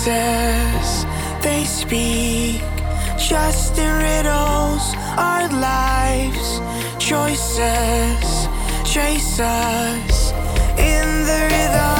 voices, they speak just in riddles. Our lives, choices, chase us in the rhythm.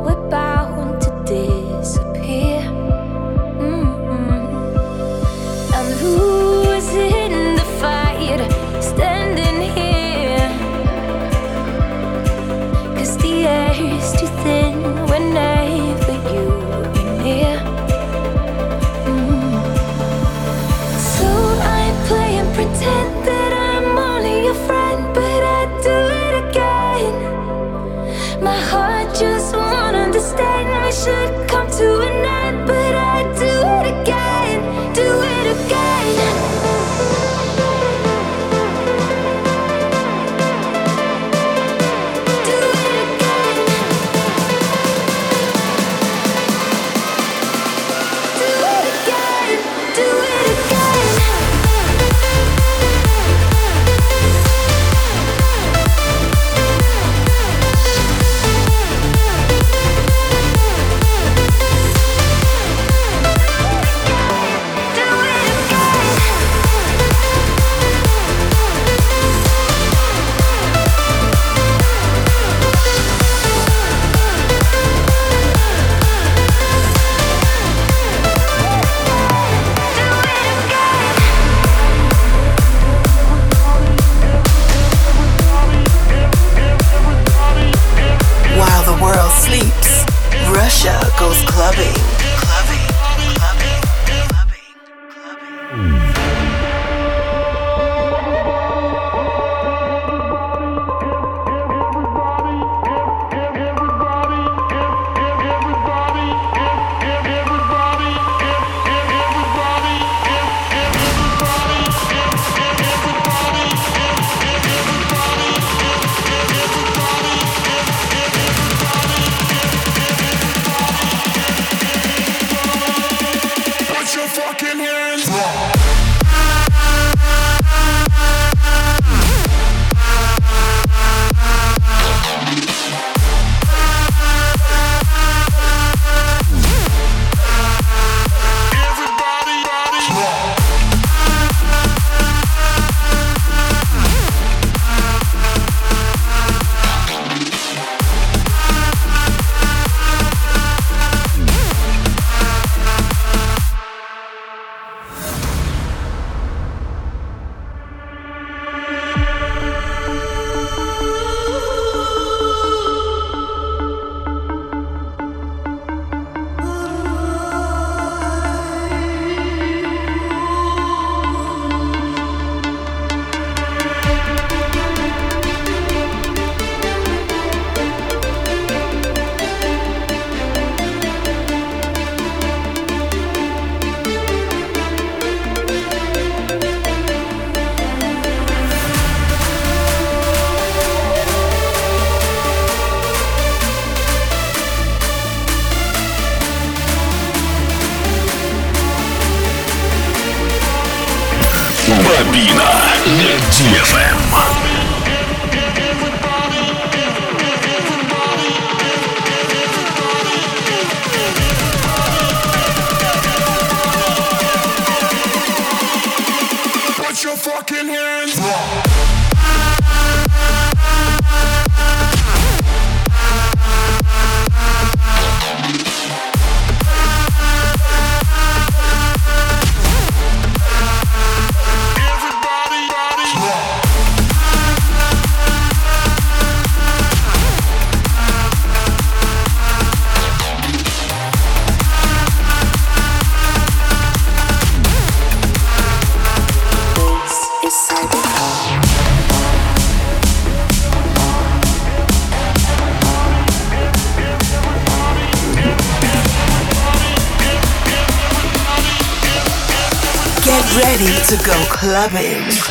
clubbing.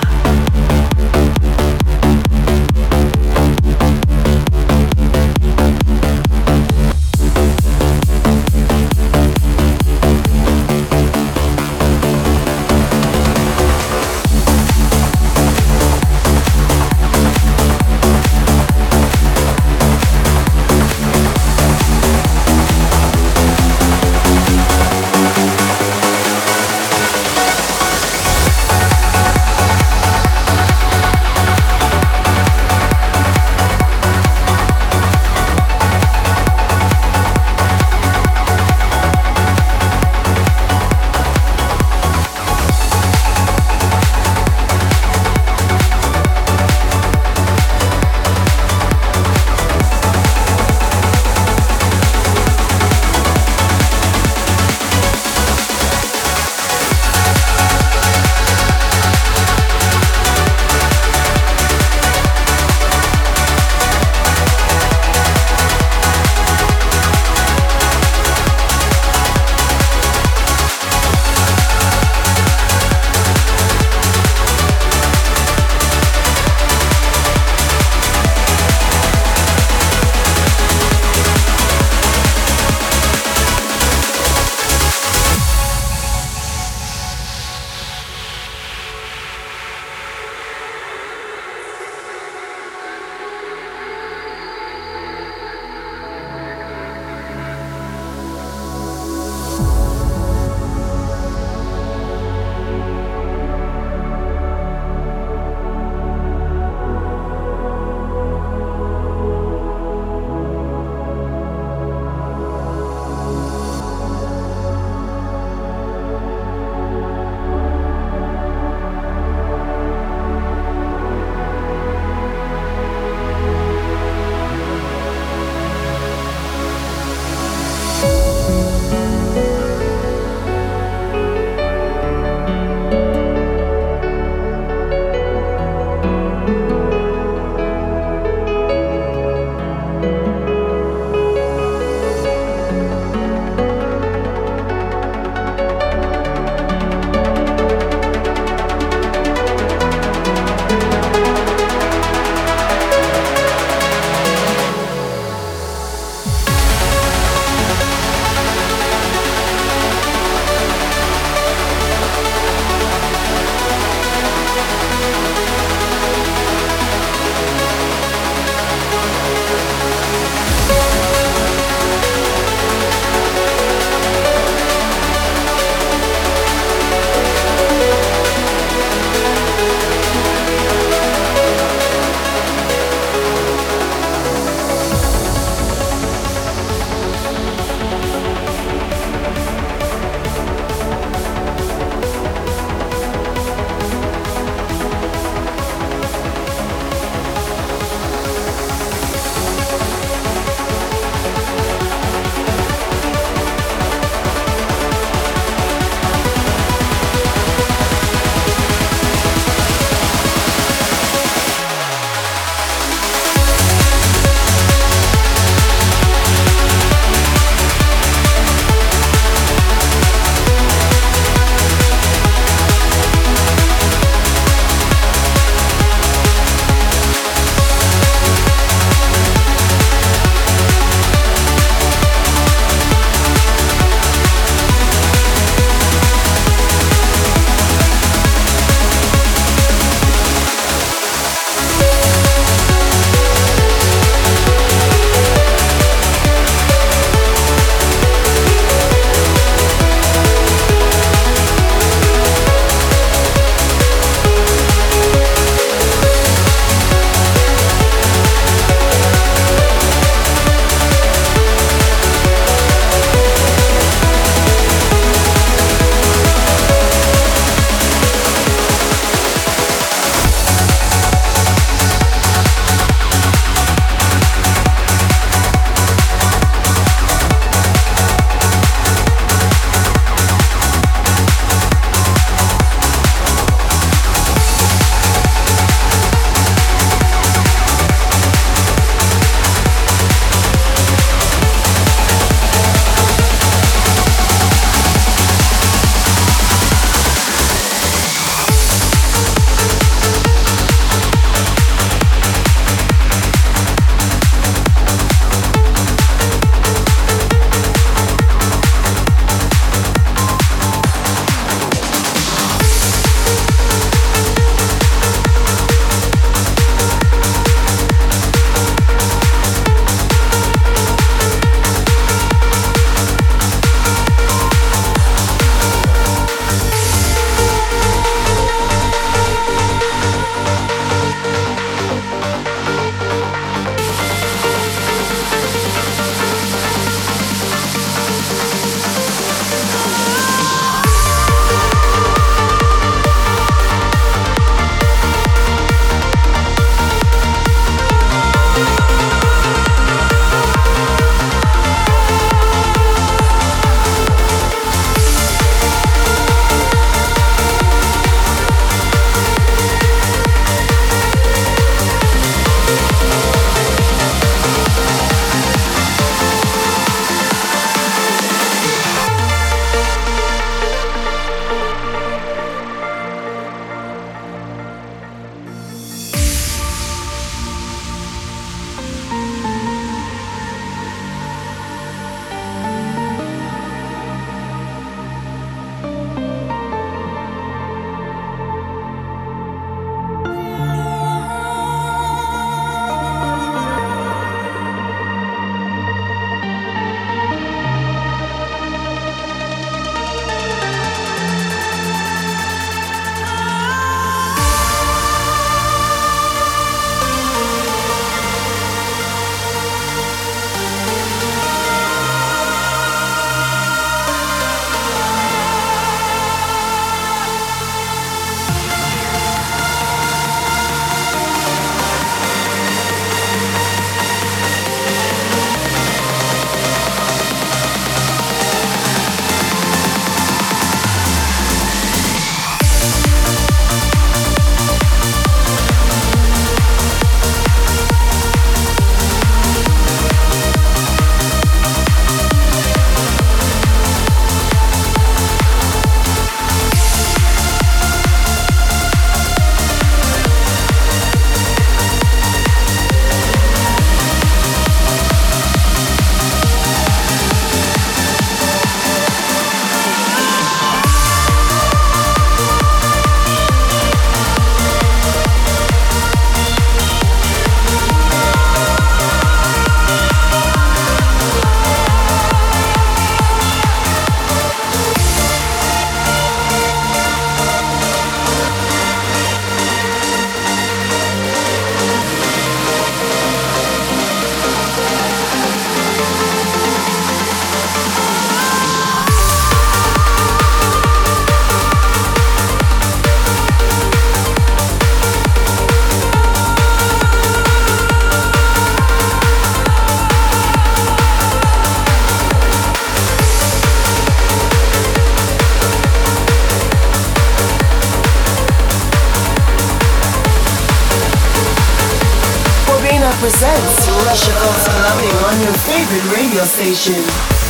Favorite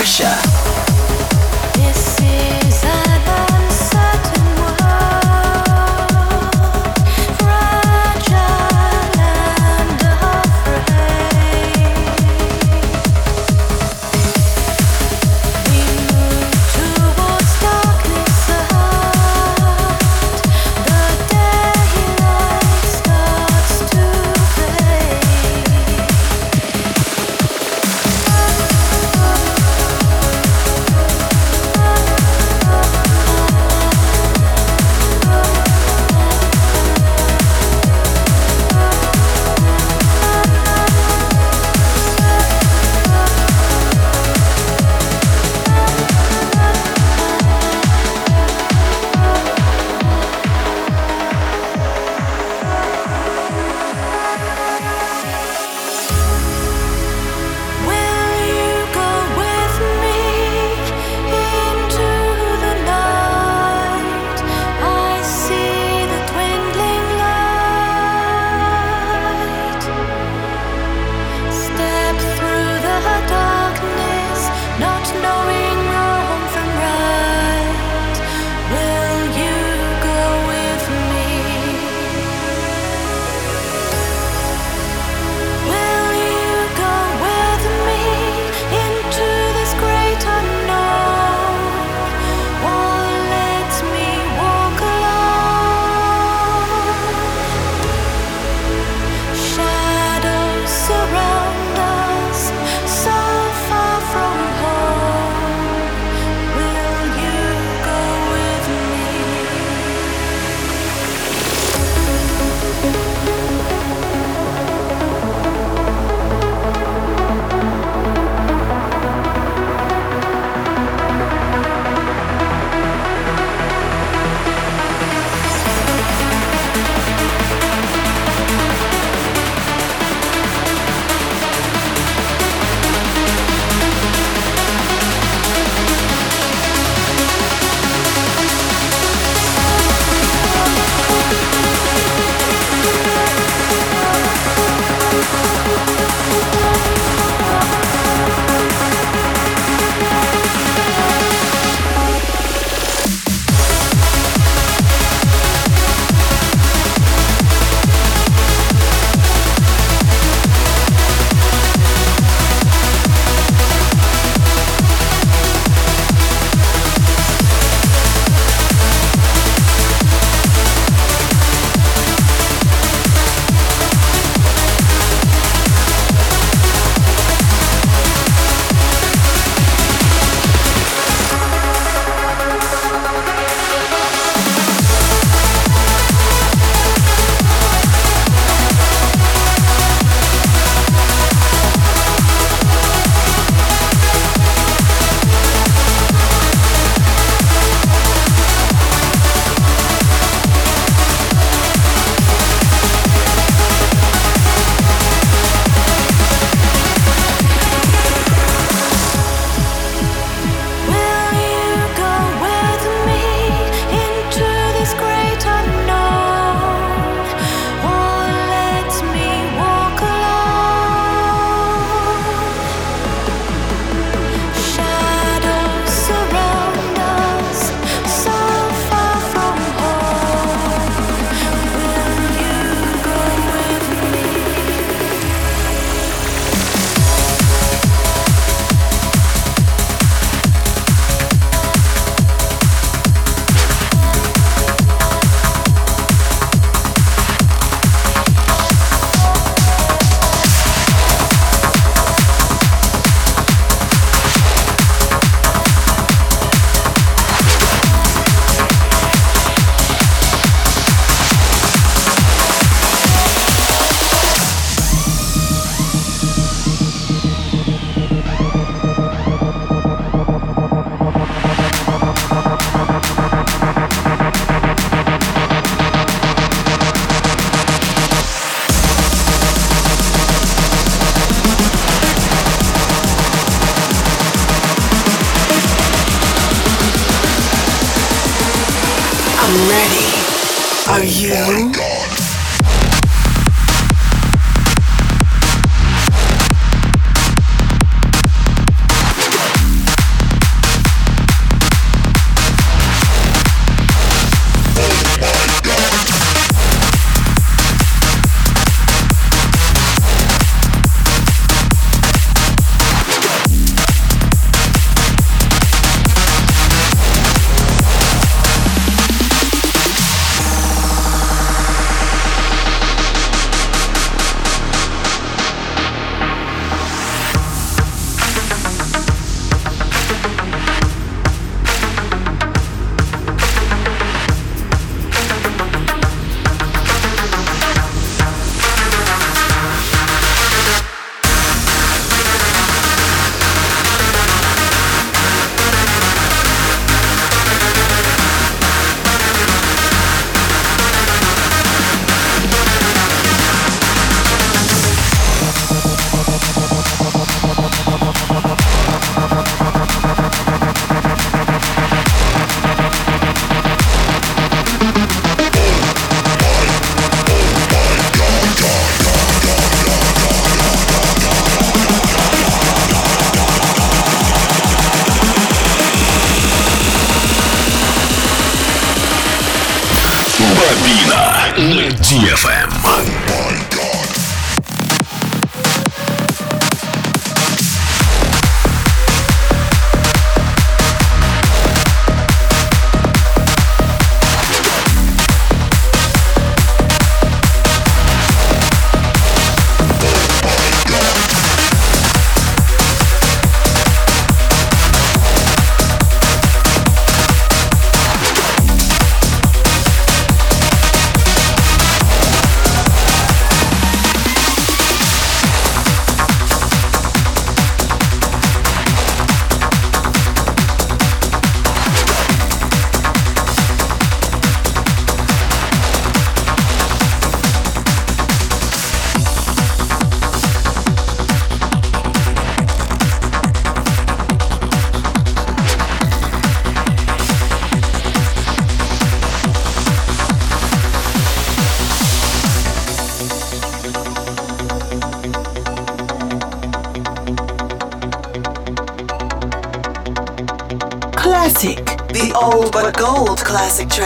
Russia.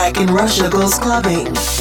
Track in Russia goes clubbing.